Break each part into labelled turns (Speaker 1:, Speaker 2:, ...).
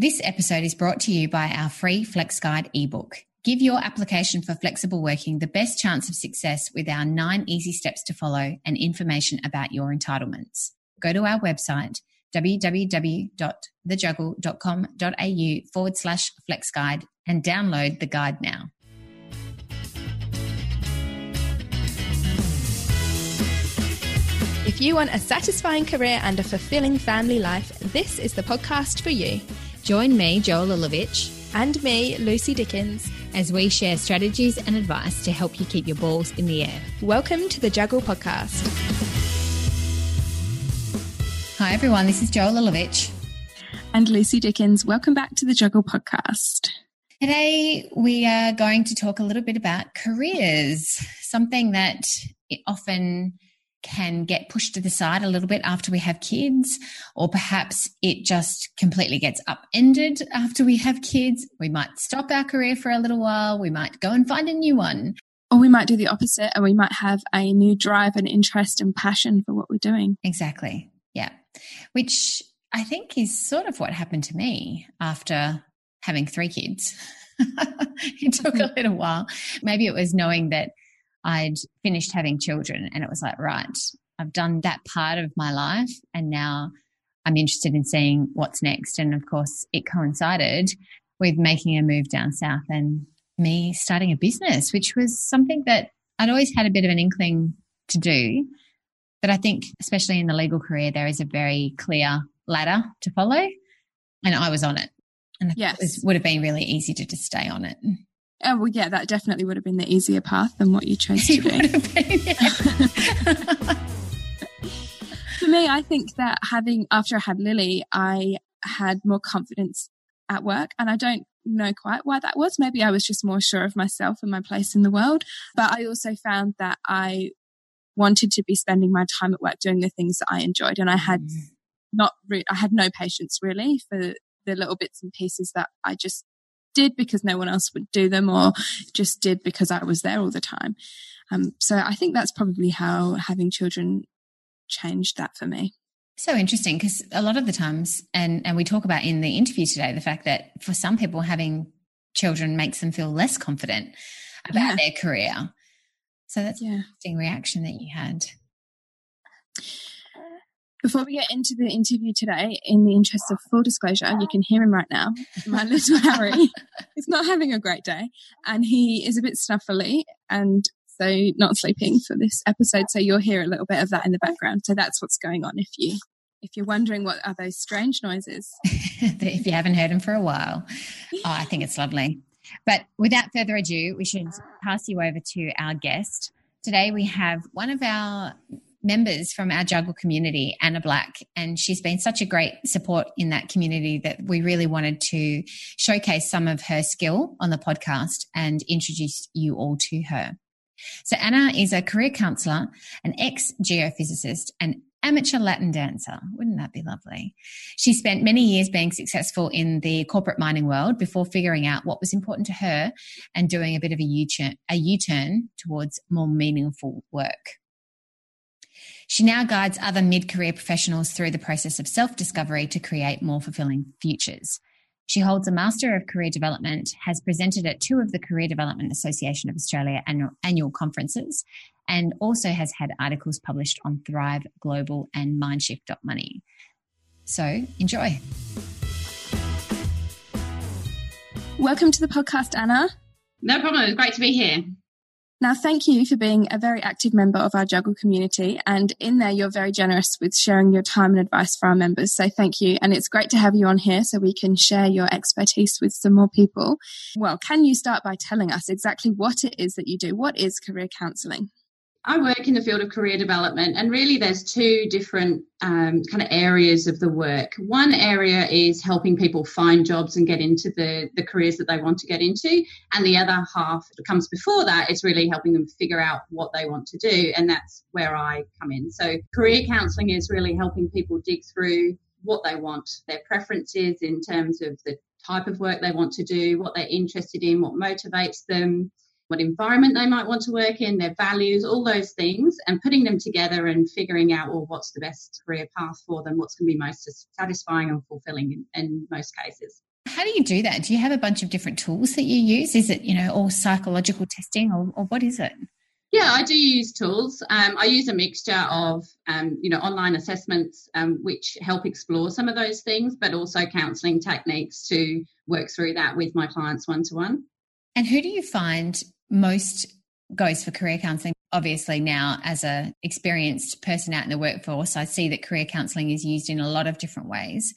Speaker 1: This episode is brought to you by our free Flex Guide ebook. Give your application for flexible working the best chance of success with our nine easy steps to follow and information about your entitlements. Go to our website www.thejuggle.com.au forward slash flex guide and download the guide now.
Speaker 2: If you want a satisfying career and a fulfilling family life, this is the podcast for you.
Speaker 1: Join me, Joel Ilovich,
Speaker 2: And me, Lucy Dickens.
Speaker 1: as we share strategies and advice to help you keep your balls in the air.
Speaker 2: Welcome to the Juggle Podcast.
Speaker 1: Hi, everyone. This is Joel Ilovich.
Speaker 2: And Lucy Dickens. Welcome back to the Juggle Podcast.
Speaker 1: Today, we are going to talk a little bit about careers, something that it often can get pushed to the side a little bit after we have kids, or perhaps it just completely gets upended after we have kids. We might stop our career for a little while, we might go and find a new one.
Speaker 2: Or we might do the opposite and we might have a new drive and interest and passion for what we're doing.
Speaker 1: Exactly. Yeah. Which I think is sort of what happened to me after having three kids. it took a little while. Maybe it was knowing that I'd finished having children and it was like, right, I've done that part of my life and now I'm interested in seeing what's next. And of course, it coincided with making a move down south and me starting a business, which was something that I'd always had a bit of an inkling to do. But I think, especially in the legal career, there is a very clear ladder to follow. And I was on it. And
Speaker 2: Yes.
Speaker 1: it was, would have been really easy to just stay on it.
Speaker 2: Oh, well, yeah, that definitely would have been the easier path than what you chose to do. For me, I think that having, after I had Lily, I had more confidence at work. And I don't know quite why that was. Maybe I was just more sure of myself and my place in the world. But I also found that I wanted to be spending my time at work doing the things that I enjoyed. And I had not, re- I had no patience really for the little bits and pieces that I just did because no one else would do them or just did because I was there all the time. Um, so I think that's probably how having children changed that for me.
Speaker 1: So interesting because a lot of the times, and, and we talk about in the interview today, the fact that for some people, having children makes them feel less confident about
Speaker 2: Yeah.
Speaker 1: their career. So that's an interesting reaction that you had.
Speaker 2: Before we get into the interview today, in the interest of full disclosure, you can hear him right now. My little Harry is not having a great day and he is a bit snuffly and so not sleeping for this episode. So you'll hear a little bit of that in the background. So that's what's going on if you if you're wondering what are those strange noises.
Speaker 1: if you haven't heard him for a while. Oh, I think it's lovely. But without further ado, we should pass you over to our guest. Today we have one of our members from our juggle community, Anna Black, and she's been such a great support in that community that we really wanted to showcase some of her skill on the podcast and introduce you all to her. So Anna is a career counselor, an ex geophysicist, and amateur Latin dancer. Wouldn't that be lovely? She spent many years being successful in the corporate mining world before figuring out what was important to her and doing a bit of a U-turn, a U-turn towards more meaningful work. She now guides other mid-career professionals through the process of self-discovery to create more fulfilling futures. She holds a Master of Career Development, has presented at two of the Career Development Association of Australia annual, annual conferences, and also has had articles published on Thrive Global and Mindshift.money. So enjoy.
Speaker 2: Welcome to the podcast, Anna.
Speaker 3: No problem. It's great to be here.
Speaker 2: Now, thank you for being a very active member of our Juggle community. And in there, you're very generous with sharing your time and advice for our members. So thank you. And it's great to have you on here so we can share your expertise with some more people. Well, can you start by telling us exactly what it is that you do? What is career counselling?
Speaker 3: I work in the field of career development, and really there's two different um, kind of areas of the work. One area is helping people find jobs and get into the, the careers that they want to get into, and the other half that comes before that is really helping them figure out what they want to do, and that's where I come in. So, career counselling is really helping people dig through what they want, their preferences in terms of the type of work they want to do, what they're interested in, what motivates them what environment they might want to work in, their values, all those things, and putting them together and figuring out, well, what's the best career path for them, what's going to be most satisfying and fulfilling in, in most cases.
Speaker 1: How do you do that? Do you have a bunch of different tools that you use? Is it, you know, all psychological testing or, or what is it?
Speaker 3: Yeah, I do use tools. Um, I use a mixture of, um, you know, online assessments, um, which help explore some of those things, but also counselling techniques to work through that with my clients one to one.
Speaker 1: And who do you find most goes for career counselling? Obviously, now as a experienced person out in the workforce, I see that career counselling is used in a lot of different ways,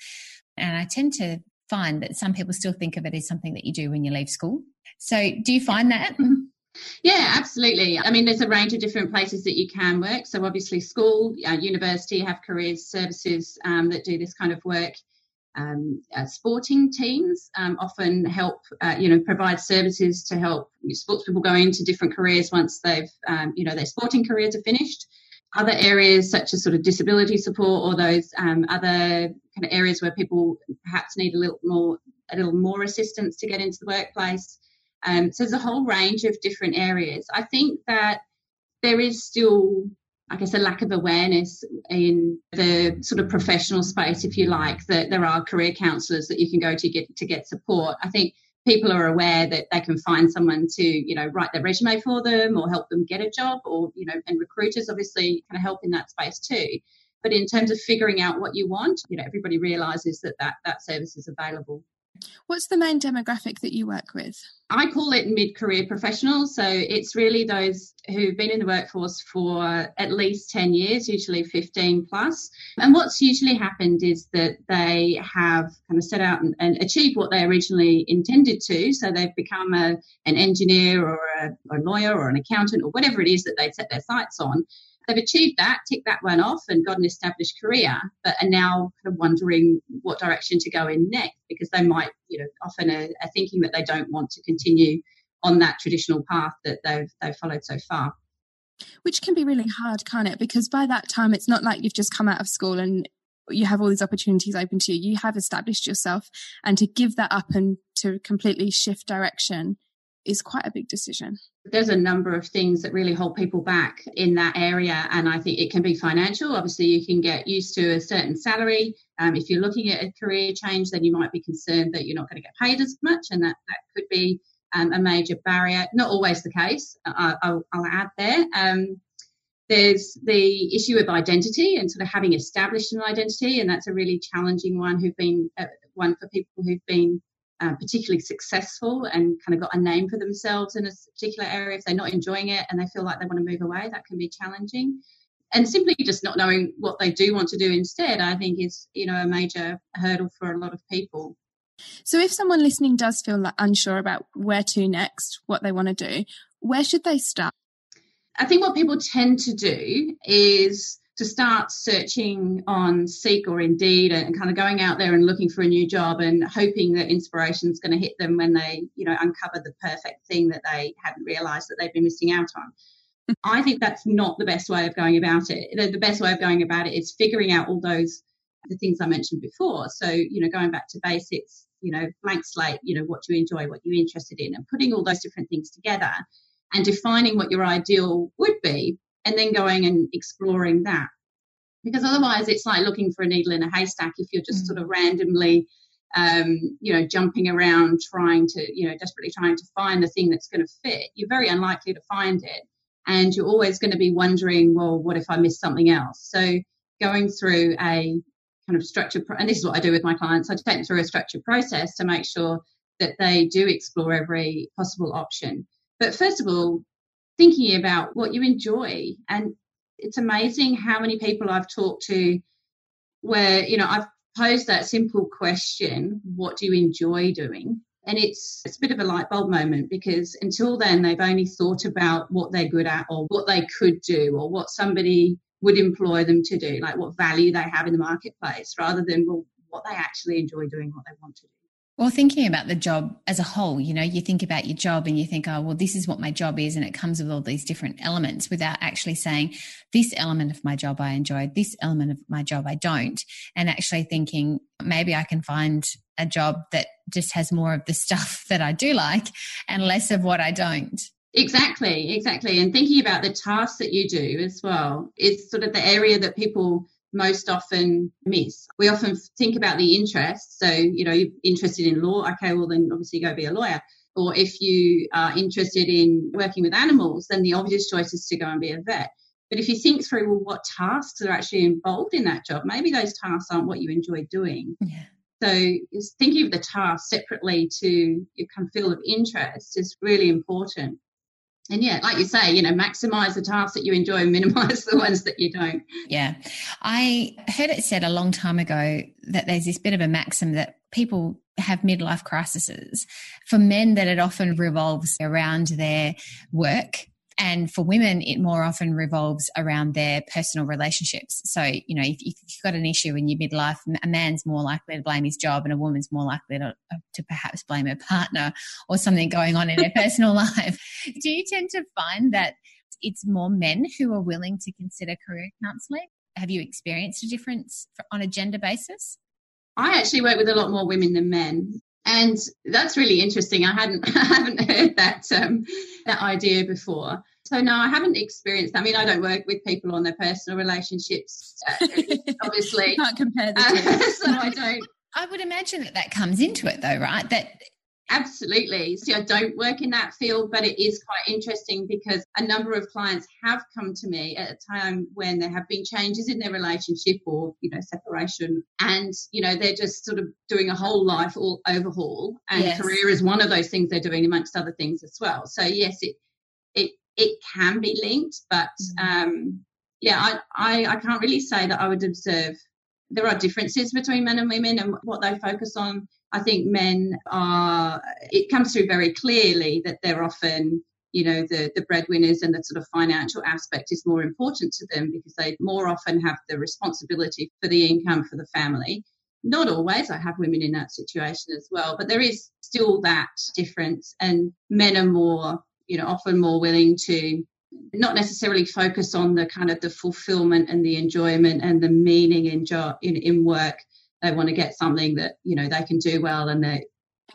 Speaker 1: and I tend to find that some people still think of it as something that you do when you leave school. So, do you find that?
Speaker 3: Yeah, absolutely. I mean, there's a range of different places that you can work. So, obviously, school, uh, university have careers services um, that do this kind of work. Um, uh, sporting teams um, often help, uh, you know, provide services to help sports people go into different careers once they've, um, you know, their sporting careers are finished. Other areas such as sort of disability support or those um, other kind of areas where people perhaps need a little more, a little more assistance to get into the workplace. Um, so there's a whole range of different areas. I think that there is still, I guess, a lack of awareness in the sort of professional space, if you like, that there are career counsellors that you can go to get to get support. I think people are aware that they can find someone to, you know, write their resume for them or help them get a job, or you know, and recruiters obviously kind of help in that space too. But in terms of figuring out what you want, you know, everybody realizes that that, that service is available.
Speaker 2: What's the main demographic that you work with?
Speaker 3: I call it mid career professionals. So it's really those who've been in the workforce for at least 10 years, usually 15 plus. And what's usually happened is that they have kind of set out and, and achieved what they originally intended to. So they've become a, an engineer or a, a lawyer or an accountant or whatever it is that they set their sights on they've achieved that, ticked that one off, and got an established career, but are now kind of wondering what direction to go in next because they might, you know, often are, are thinking that they don't want to continue on that traditional path that they've they've followed so far.
Speaker 2: Which can be really hard, can't it? Because by that time, it's not like you've just come out of school and you have all these opportunities open to you. You have established yourself, and to give that up and to completely shift direction is quite a big decision.
Speaker 3: There's a number of things that really hold people back in that area. And I think it can be financial. Obviously, you can get used to a certain salary. Um, if you're looking at a career change, then you might be concerned that you're not going to get paid as much. And that, that could be um, a major barrier. Not always the case, I, will add there. Um, there's the issue of identity and sort of having established an identity. And that's a really challenging one who've been uh, one for people who've been uh, particularly successful and kind of got a name for themselves in a particular area, if they're not enjoying it and they feel like they want to move away, that can be challenging. And simply just not knowing what they do want to do instead, I think is, you know, a major hurdle for a lot of people.
Speaker 2: So if someone listening does feel like unsure about where to next, what they want to do, where should they start?
Speaker 3: I think what people tend to do is to start searching on Seek or Indeed and kind of going out there and looking for a new job and hoping that inspiration is going to hit them when they, you know, uncover the perfect thing that they hadn't realized that they'd been missing out on. Mm-hmm. I think that's not the best way of going about it. The, the best way of going about it is figuring out all those the things I mentioned before. So, you know, going back to basics, you know, blank slate, you know, what you enjoy, what you're interested in, and putting all those different things together and defining what your ideal would be and then going and exploring that. Because otherwise, it's like looking for a needle in a haystack if you're just mm. sort of randomly, um, you know, jumping around trying to, you know, desperately trying to find the thing that's going to fit. You're very unlikely to find it. And you're always going to be wondering, well, what if I miss something else? So going through a kind of structured, and this is what I do with my clients, I take them through a structured process to make sure that they do explore every possible option. But first of all, thinking about what you enjoy. And it's amazing how many people I've talked to where, you know, I've posed that simple question, what do you enjoy doing? And it's it's a bit of a light bulb moment because until then they've only thought about what they're good at or what they could do or what somebody would employ them to do, like what value they have in the marketplace, rather than well, what they actually enjoy doing, what they want to do.
Speaker 1: Well, thinking about the job as a whole, you know, you think about your job and you think, oh, well, this is what my job is. And it comes with all these different elements without actually saying, this element of my job I enjoy, this element of my job I don't. And actually thinking, maybe I can find a job that just has more of the stuff that I do like and less of what I don't.
Speaker 3: Exactly, exactly. And thinking about the tasks that you do as well, it's sort of the area that people most often miss. We often think about the interest. So, you know, you're interested in law. Okay, well, then obviously go be a lawyer. Or if you are interested in working with animals, then the obvious choice is to go and be a vet. But if you think through, well, what tasks are actually involved in that job, maybe those tasks aren't what you enjoy doing. Yeah. So thinking of the task separately to your kind of field of interest is really important. And yeah, like you say, you know, maximize the tasks that you enjoy and minimize the ones that you don't.
Speaker 1: Yeah. I heard it said a long time ago that there's this bit of a maxim that people have midlife crises. For men, that it often revolves around their work and for women, it more often revolves around their personal relationships. So, you know, if, if, you've got an issue in your midlife, a man's more likely to blame his job and a woman's more likely to, to perhaps blame her partner or something going on in her personal life. Do you tend to find that it's more men who are willing to consider career counselling? Have you experienced a difference on a gender basis?
Speaker 3: I actually work with a lot more women than men and that's really interesting. I hadn't I haven't heard that um, that idea before. So no, I haven't experienced. I mean, I don't work with people on their personal relationships. Uh, obviously,
Speaker 2: can't compare the two.
Speaker 3: Uh, so I don't.
Speaker 1: I would imagine that that comes into it, though, right? That
Speaker 3: Absolutely. See, I don't work in that field, but it is quite interesting because a number of clients have come to me at a time when there have been changes in their relationship or, you know, separation. And, you know, they're just sort of doing a whole life all overhaul. And yes. career is one of those things they're doing amongst other things as well. So yes, it it it can be linked, but mm-hmm. um yeah, I, I, I can't really say that I would observe there are differences between men and women and what they focus on I think men are, it comes through very clearly that they're often, you know, the, the breadwinners and the sort of financial aspect is more important to them because they more often have the responsibility for the income for the family. Not always. I have women in that situation as well, but there is still that difference. And men are more, you know, often more willing to not necessarily focus on the kind of the fulfillment and the enjoyment and the meaning in job in, in work they want to get something that you know they can do well and they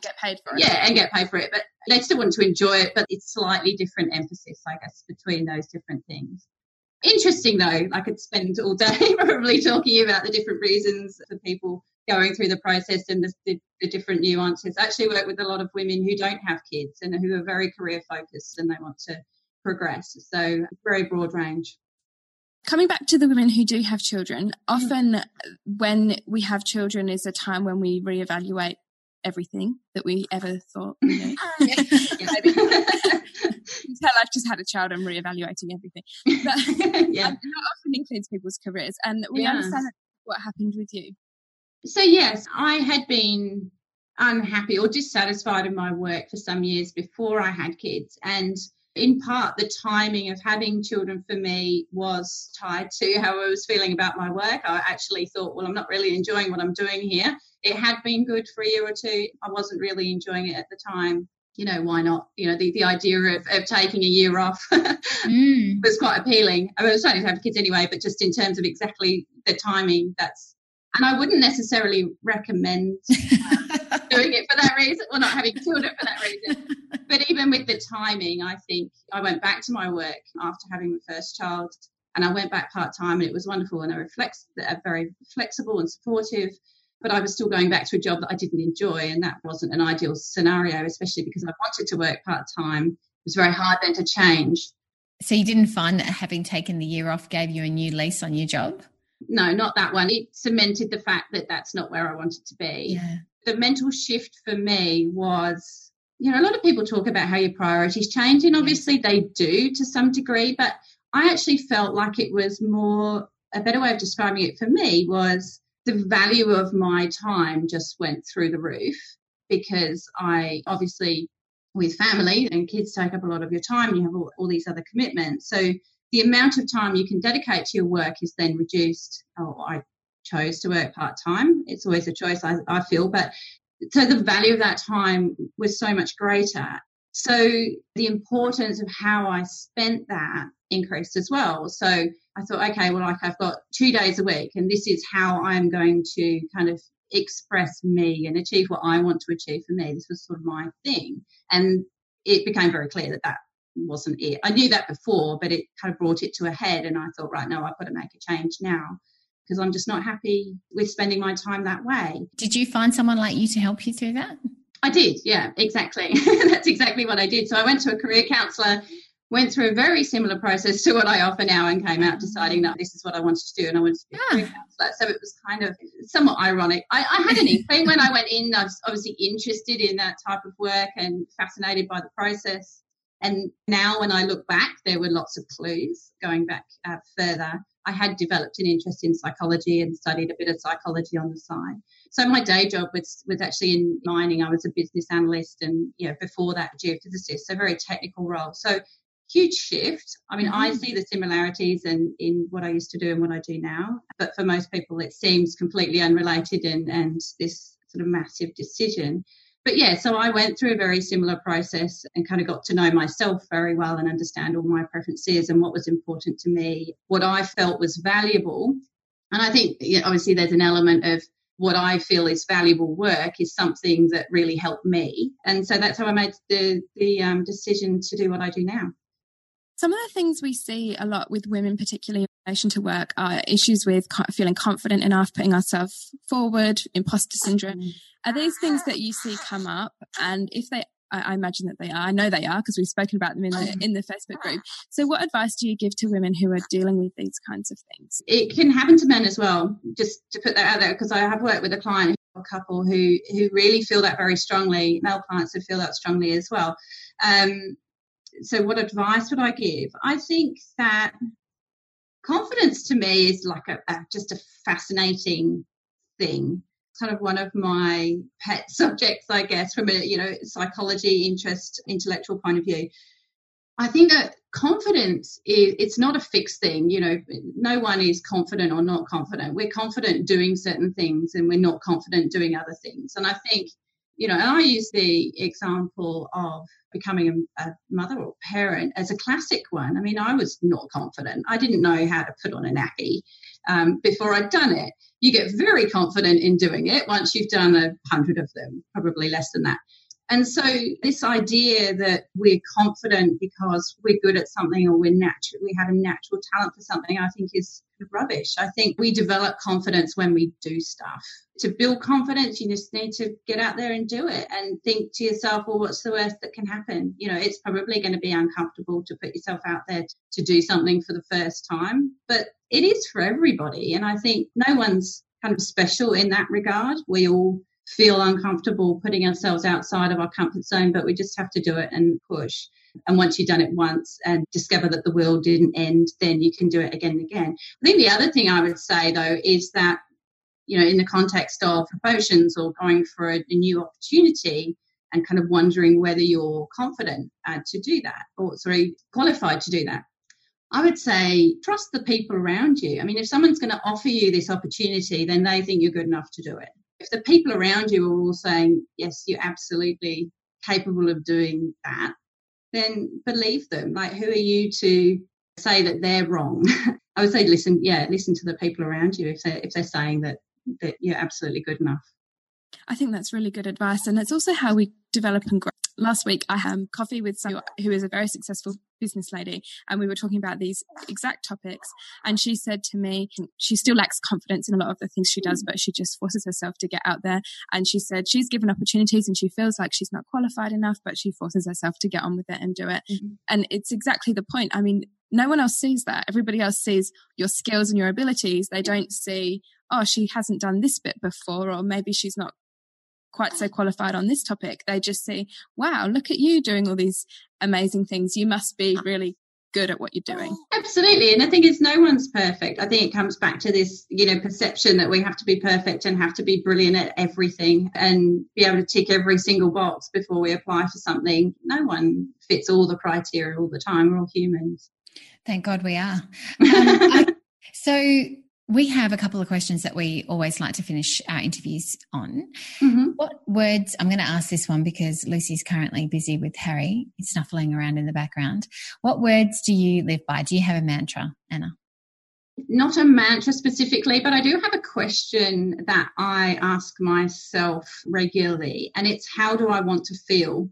Speaker 2: get paid for it.
Speaker 3: Yeah, and get paid for it, but they still want to enjoy it. But it's slightly different emphasis, I guess, between those different things. Interesting though, I could spend all day probably talking about the different reasons for people going through the process and the, the, the, different nuances. I actually work with a lot of women who don't have kids and who are very career focused and they want to progress. So very broad range
Speaker 2: coming back to the women who do have children, mm. often when we have children is a time when we reevaluate everything that we ever thought we knew. yeah. I've just had a child, I'm reevaluating everything. But yeah. that often includes people's careers. And we understand what happened with you.
Speaker 3: So, yes, I had been unhappy or dissatisfied in my work for some years before I had kids. And in part, the timing of having children for me was tied to how I was feeling about my work. I actually thought, well, I'm not really enjoying what I'm doing here. It had been good for a year or two. I wasn't really enjoying it at the time. You know, why not? You know, the, the idea of, of taking a year off mm. was quite appealing. I was starting to have kids anyway, but just in terms of exactly the timing, that's and I wouldn't necessarily recommend uh, doing it for that reason, or not having children for that reason. But even with the timing, I think I went back to my work after having my first child, and I went back part time, and it was wonderful. And they were flex- very flexible and supportive. But I was still going back to a job that I didn't enjoy, and that wasn't an ideal scenario, especially because I wanted to work part time. It was very hard then to change.
Speaker 1: So you didn't find that having taken the year off gave you a new lease on your job?
Speaker 3: No, not that one. It cemented the fact that that's not where I wanted to be.
Speaker 1: Yeah.
Speaker 3: The mental shift for me was, you know, a lot of people talk about how your priorities change, and obviously they do to some degree, but I actually felt like it was more, a better way of describing it for me was the value of my time just went through the roof because I obviously, with family and kids take up a lot of your time, you have all, all these other commitments. So the amount of time you can dedicate to your work is then reduced. Oh, I chose to work part time. It's always a choice, I, I feel, but so the value of that time was so much greater. So the importance of how I spent that increased as well. So I thought, okay, well, like I've got two days a week, and this is how I'm going to kind of express me and achieve what I want to achieve for me. This was sort of my thing. And it became very clear that that wasn't it. I knew that before, but it kind of brought it to a head, and I thought, right, now I've got to make a change now. because I'm just not happy with spending my time that way.
Speaker 1: Did you find someone like you to help you through that?
Speaker 3: I did, yeah, exactly. That's exactly what I did. So I went to a career counsellor, went through a very similar process to what I offer now, and came out deciding that this is what I wanted to do, and I wanted to be a ah. career counsellor. So it was kind of somewhat ironic. I, I had an inkling when I went in. I was obviously interested in that type of work and fascinated by the process. And now, when I look back, there were lots of clues going back uh, further. I had developed an interest in psychology and studied a bit of psychology on the side. So my day job was was actually in mining. I was a business analyst, and you know before that, geophysicist. So very technical role. So huge shift. I mean, mm-hmm. I see the similarities in in what I used to do and what I do now. But for most people, it seems completely unrelated and and this sort of massive decision but yeah, so I went through a very similar process and kind of got to know myself very well and understand all my preferences and what was important to me, what I felt was valuable. And I think you know, obviously there's an element of what I feel is valuable work is something that really helped me. And so that's how I made the, the um, decision to do what I do now.
Speaker 2: Some of the things we see a lot with women, particularly in relation to work, are issues with feeling confident enough, putting ourselves forward, imposter syndrome. Mm. Are these things that you see come up? And if they, I, imagine that they are. I know they are because we've spoken about them in the in the Facebook group. So, what advice do you give to women who are dealing with these kinds of things?
Speaker 3: It can happen to men as well. Just to put that out there, because I have worked with a client, a couple who who really feel that very strongly. Male clients who feel that strongly as well. Um, so, what advice would I give? I think that confidence to me is like a, a just a fascinating thing kind of one of my pet subjects, I guess, from a you know psychology interest, intellectual point of view. I think that confidence is it's not a fixed thing. You know, no one is confident or not confident. We're confident doing certain things, and we're not confident doing other things. And I think you know, and I use the example of becoming a, a, mother or parent as a classic one. I mean, I was not confident. I didn't know how to put on a nappy um, before I'd done it. You get very confident in doing it once you've done a hundred of them, probably less than that. And so this idea that we're confident because we're good at something or we're natural, we have a natural talent for something, I think is rubbish. I think we develop confidence when we do stuff. To build confidence, you just need to get out there and do it and think to yourself, well, what's the worst that can happen? You know, it's probably going to be uncomfortable to put yourself out there to do something for the first time, but it is for everybody. And I think no one's kind of special in that regard. We all feel uncomfortable putting ourselves outside of our comfort zone, but we just have to do it and push. And once you've done it once and discover that the world didn't end, then you can do it again and again. I think the other thing I would say though is that, you know, in the context of promotions or going for a, a new opportunity and kind of wondering whether you're confident uh, to do that or sorry, qualified to do that. I would say trust the people around you. I mean, if someone's going to offer you this opportunity, then they think you're good enough to do it if the people around you are all saying, yes, you're absolutely capable of doing that, then believe them. Like, who are you to say that they're wrong? I would say, listen, yeah, listen to the people around you if they're, if they're saying that, that you're absolutely good enough.
Speaker 2: I think that's really good advice. And it's also how we develop and grow. Last week, I had coffee with someone who is a very successful business lady, and we were talking about these exact topics. And she said to me, she still lacks confidence in a lot of the things she does, but she just forces herself to get out there. And she said she's given opportunities and she feels like she's not qualified enough, but she forces herself to get on with it and do it. Mm-hmm. And it's exactly the point. I mean, no one else sees that. Everybody else sees your skills and your abilities. They don't see, oh, she hasn't done this bit before, or maybe she's not quite so qualified on this topic. They just say, wow, look at you doing all these amazing things. You must be really good at what you're doing.
Speaker 3: Absolutely. And I think it's no one's perfect. I think it comes back to this, you know, perception that we have to be perfect and have to be brilliant at everything and be able to tick every single box before we apply for something. No one fits all the criteria all the time. We're all humans.
Speaker 1: Thank God we are. Um, I, so, we have a couple of questions that we always like to finish our interviews on. Mm-hmm. What words, I'm going to ask this one because Lucy's currently busy with Harry, snuffling around in the background. What words do you live by? Do you have a mantra, Anna?
Speaker 3: Not a mantra specifically, but I do have a question that I ask myself regularly, and it's how do I want to feel?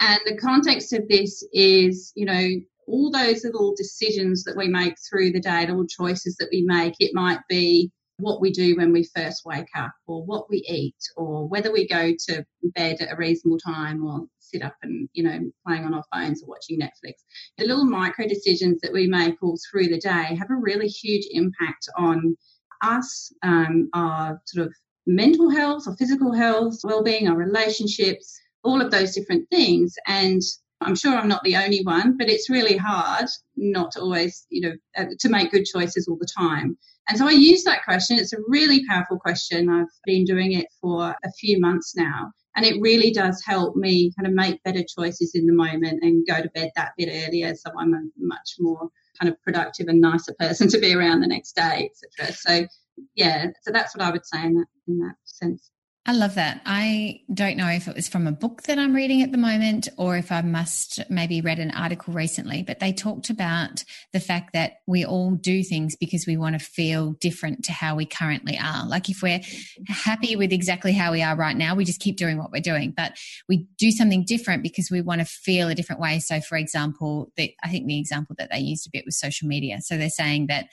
Speaker 3: And the context of this is, you know, all those little decisions that we make through the day, little choices that we make. It might be what we do when we first wake up or what we eat or whether we go to bed at a reasonable time or sit up and you know playing on our phones or watching netflix the little micro decisions that we make all through the day have a really huge impact on us um, our sort of mental health or physical health well-being our relationships all of those different things and I'm sure I'm not the only one, but it's really hard not to always, you know, uh, to make good choices all the time. And so I use that question. It's a really powerful question. I've been doing it for a few months now. And it really does help me kind of make better choices in the moment and go to bed that bit earlier. So I'm a much more kind of productive and nicer person to be around the next day, etc. So yeah, so that's what I would say in that in that sense.
Speaker 1: I love that. I don't know if it was from a book that I'm reading at the moment or if I must maybe read an article recently, but they talked about the fact that we all do things because we want to feel different to how we currently are. Like if we're happy with exactly how we are right now, we just keep doing what we're doing, but we do something different because we want to feel a different way. So for example, the, I think the example that they used a bit was social media. So they're saying that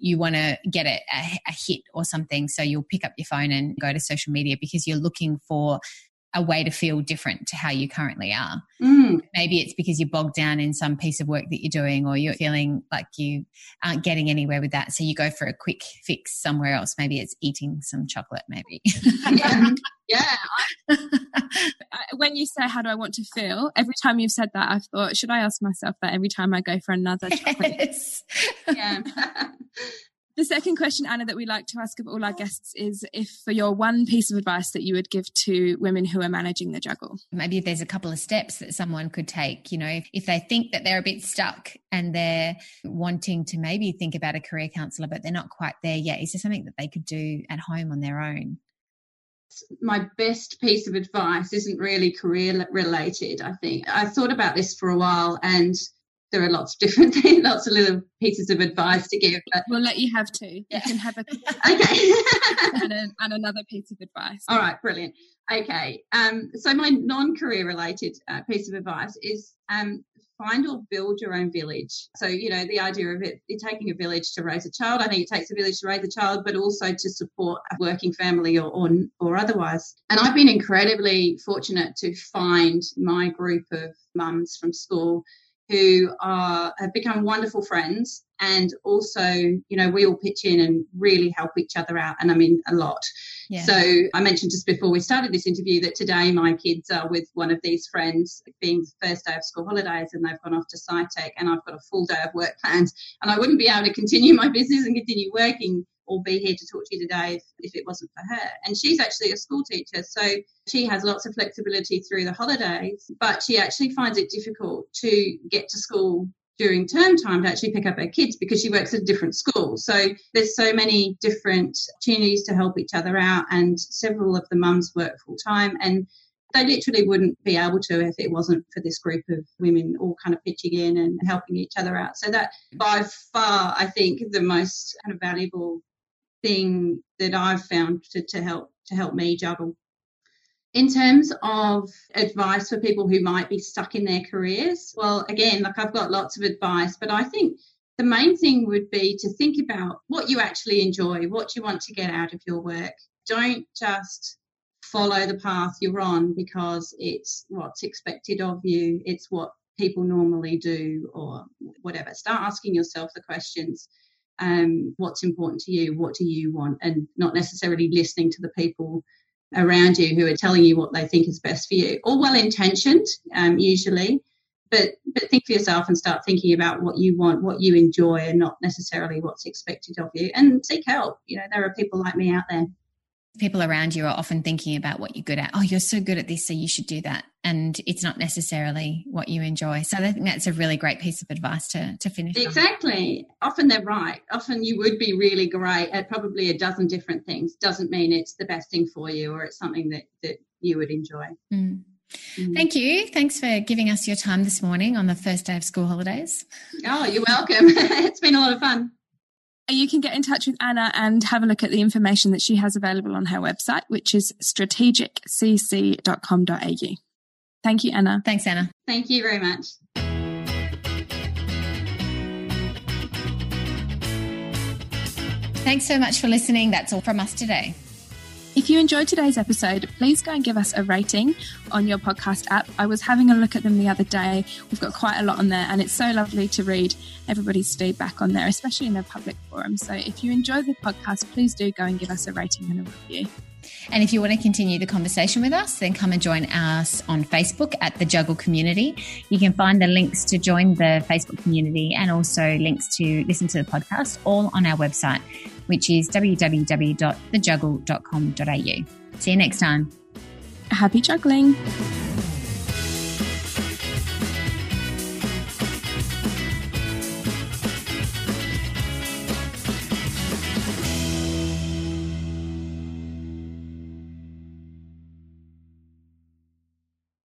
Speaker 1: you want to get a, a, hit or something. So you'll pick up your phone and go to social media because you're looking for a way to feel different to how you currently are. Mm. Maybe it's because you're bogged down in some piece of work that you're doing, or you're feeling like you aren't getting anywhere with that. So you go for a quick fix somewhere else. Maybe it's eating some chocolate, maybe.
Speaker 3: yeah. yeah.
Speaker 2: when you say, How do I want to feel? Every time you've said that, I've thought, Should I ask myself that every time I go for another chocolate? Yes. yeah. The second question, Anna, that we like to ask of all our guests is if for your one piece of advice that you would give to women who are managing the juggle.
Speaker 1: Maybe there's a couple of steps that someone could take, you know, if they think that they're a bit stuck and they're wanting to maybe think about a career counselor, but they're not quite there yet. Is there something that they could do at home on their own?
Speaker 3: my best piece of advice isn't really career related i think i thought about this for a while and there are lots of different things, lots of little pieces of advice to give.
Speaker 2: But we'll let you have two. Yeah. You can have a okay and, a, and, another piece of advice.
Speaker 3: All right, brilliant. Okay, um, so my non-career related uh, piece of advice is um, find or build your own village. So you know the idea of it, it taking a village to raise a child. I think it takes a village to raise a child, but also to support a working family or or, or otherwise. And I've been incredibly fortunate to find my group of mums from school who are have become wonderful friends. And also you know we all pitch in and really help each other out and i mean a lot. Yeah. so i mentioned just before we started this interview that today my kids are with one of these friends being the first day of school holidays and they've gone off to SciTech and i've got a full day of work planned. And i wouldn't be able to continue my business and continue working or be here to talk to you today if, if it wasn't for her. And she's actually a school teacher, so she has lots of flexibility through the holidays, but she actually finds it difficult to get to school during term time to actually pick up her kids because she works at a different school. So there's so many different opportunities to help each other out, and several of the mums work full time and they literally wouldn't be able to if it wasn't for this group of women all kind of pitching in and helping each other out. So that by far, I think the most kind of valuable thing that I've found to, to help to help me juggle. In terms of advice for people who might be stuck in their careers, well, again, like I've got lots of advice, but I think the main thing would be to think about what you actually enjoy, what you want to get out of your work. Don't just follow the path you're on because it's what's expected of you, it's what people normally do, or whatever. Start asking yourself the questions um, what's important to you, what do you want, and not necessarily listening to the people around you who are telling you what they think is best for you. All well intentioned, um, usually, but but think for yourself and start thinking about what you want, what you enjoy, and not necessarily what's expected of you. And seek help. You know, there are people like me out there
Speaker 1: people around you are often thinking about what you're good at. Oh, you're so good at this, so you should do that. And it's not necessarily what you enjoy. So I think that's a really great piece of advice to, to finish.
Speaker 3: Exactly. On. Often they're right. Often you would be really great at probably a dozen different things. Doesn't mean it's the best thing for you or it's something that, that you would enjoy.
Speaker 1: Mm. Mm. Thank you. Thanks for giving us your time this morning on the first day of school holidays.
Speaker 3: Oh, you're welcome. it's been a lot of fun.
Speaker 2: You can get in touch with Anna and have a look at the information that she has available on her website, which is strategiccc.com.au. Thank you, Anna.
Speaker 1: Thanks, Anna.
Speaker 3: Thank you very much.
Speaker 1: thanks so much for listening. That's all from us today.
Speaker 2: If you enjoyed today's episode, please go and give us a rating on your podcast app. I was having a look at them the other day. We've got quite a lot on there, and it's so lovely to read everybody's feedback on there, especially in a public forum. So if you enjoy the podcast, please do go and give us a rating and a review.
Speaker 1: And if you want to continue the conversation with us, then come and join us on Facebook at the Juggle Community. You can find the links to join the Facebook community and also links to listen to the podcast all on our website, which is www.thejuggle.com.au. See you next time.
Speaker 2: Happy juggling.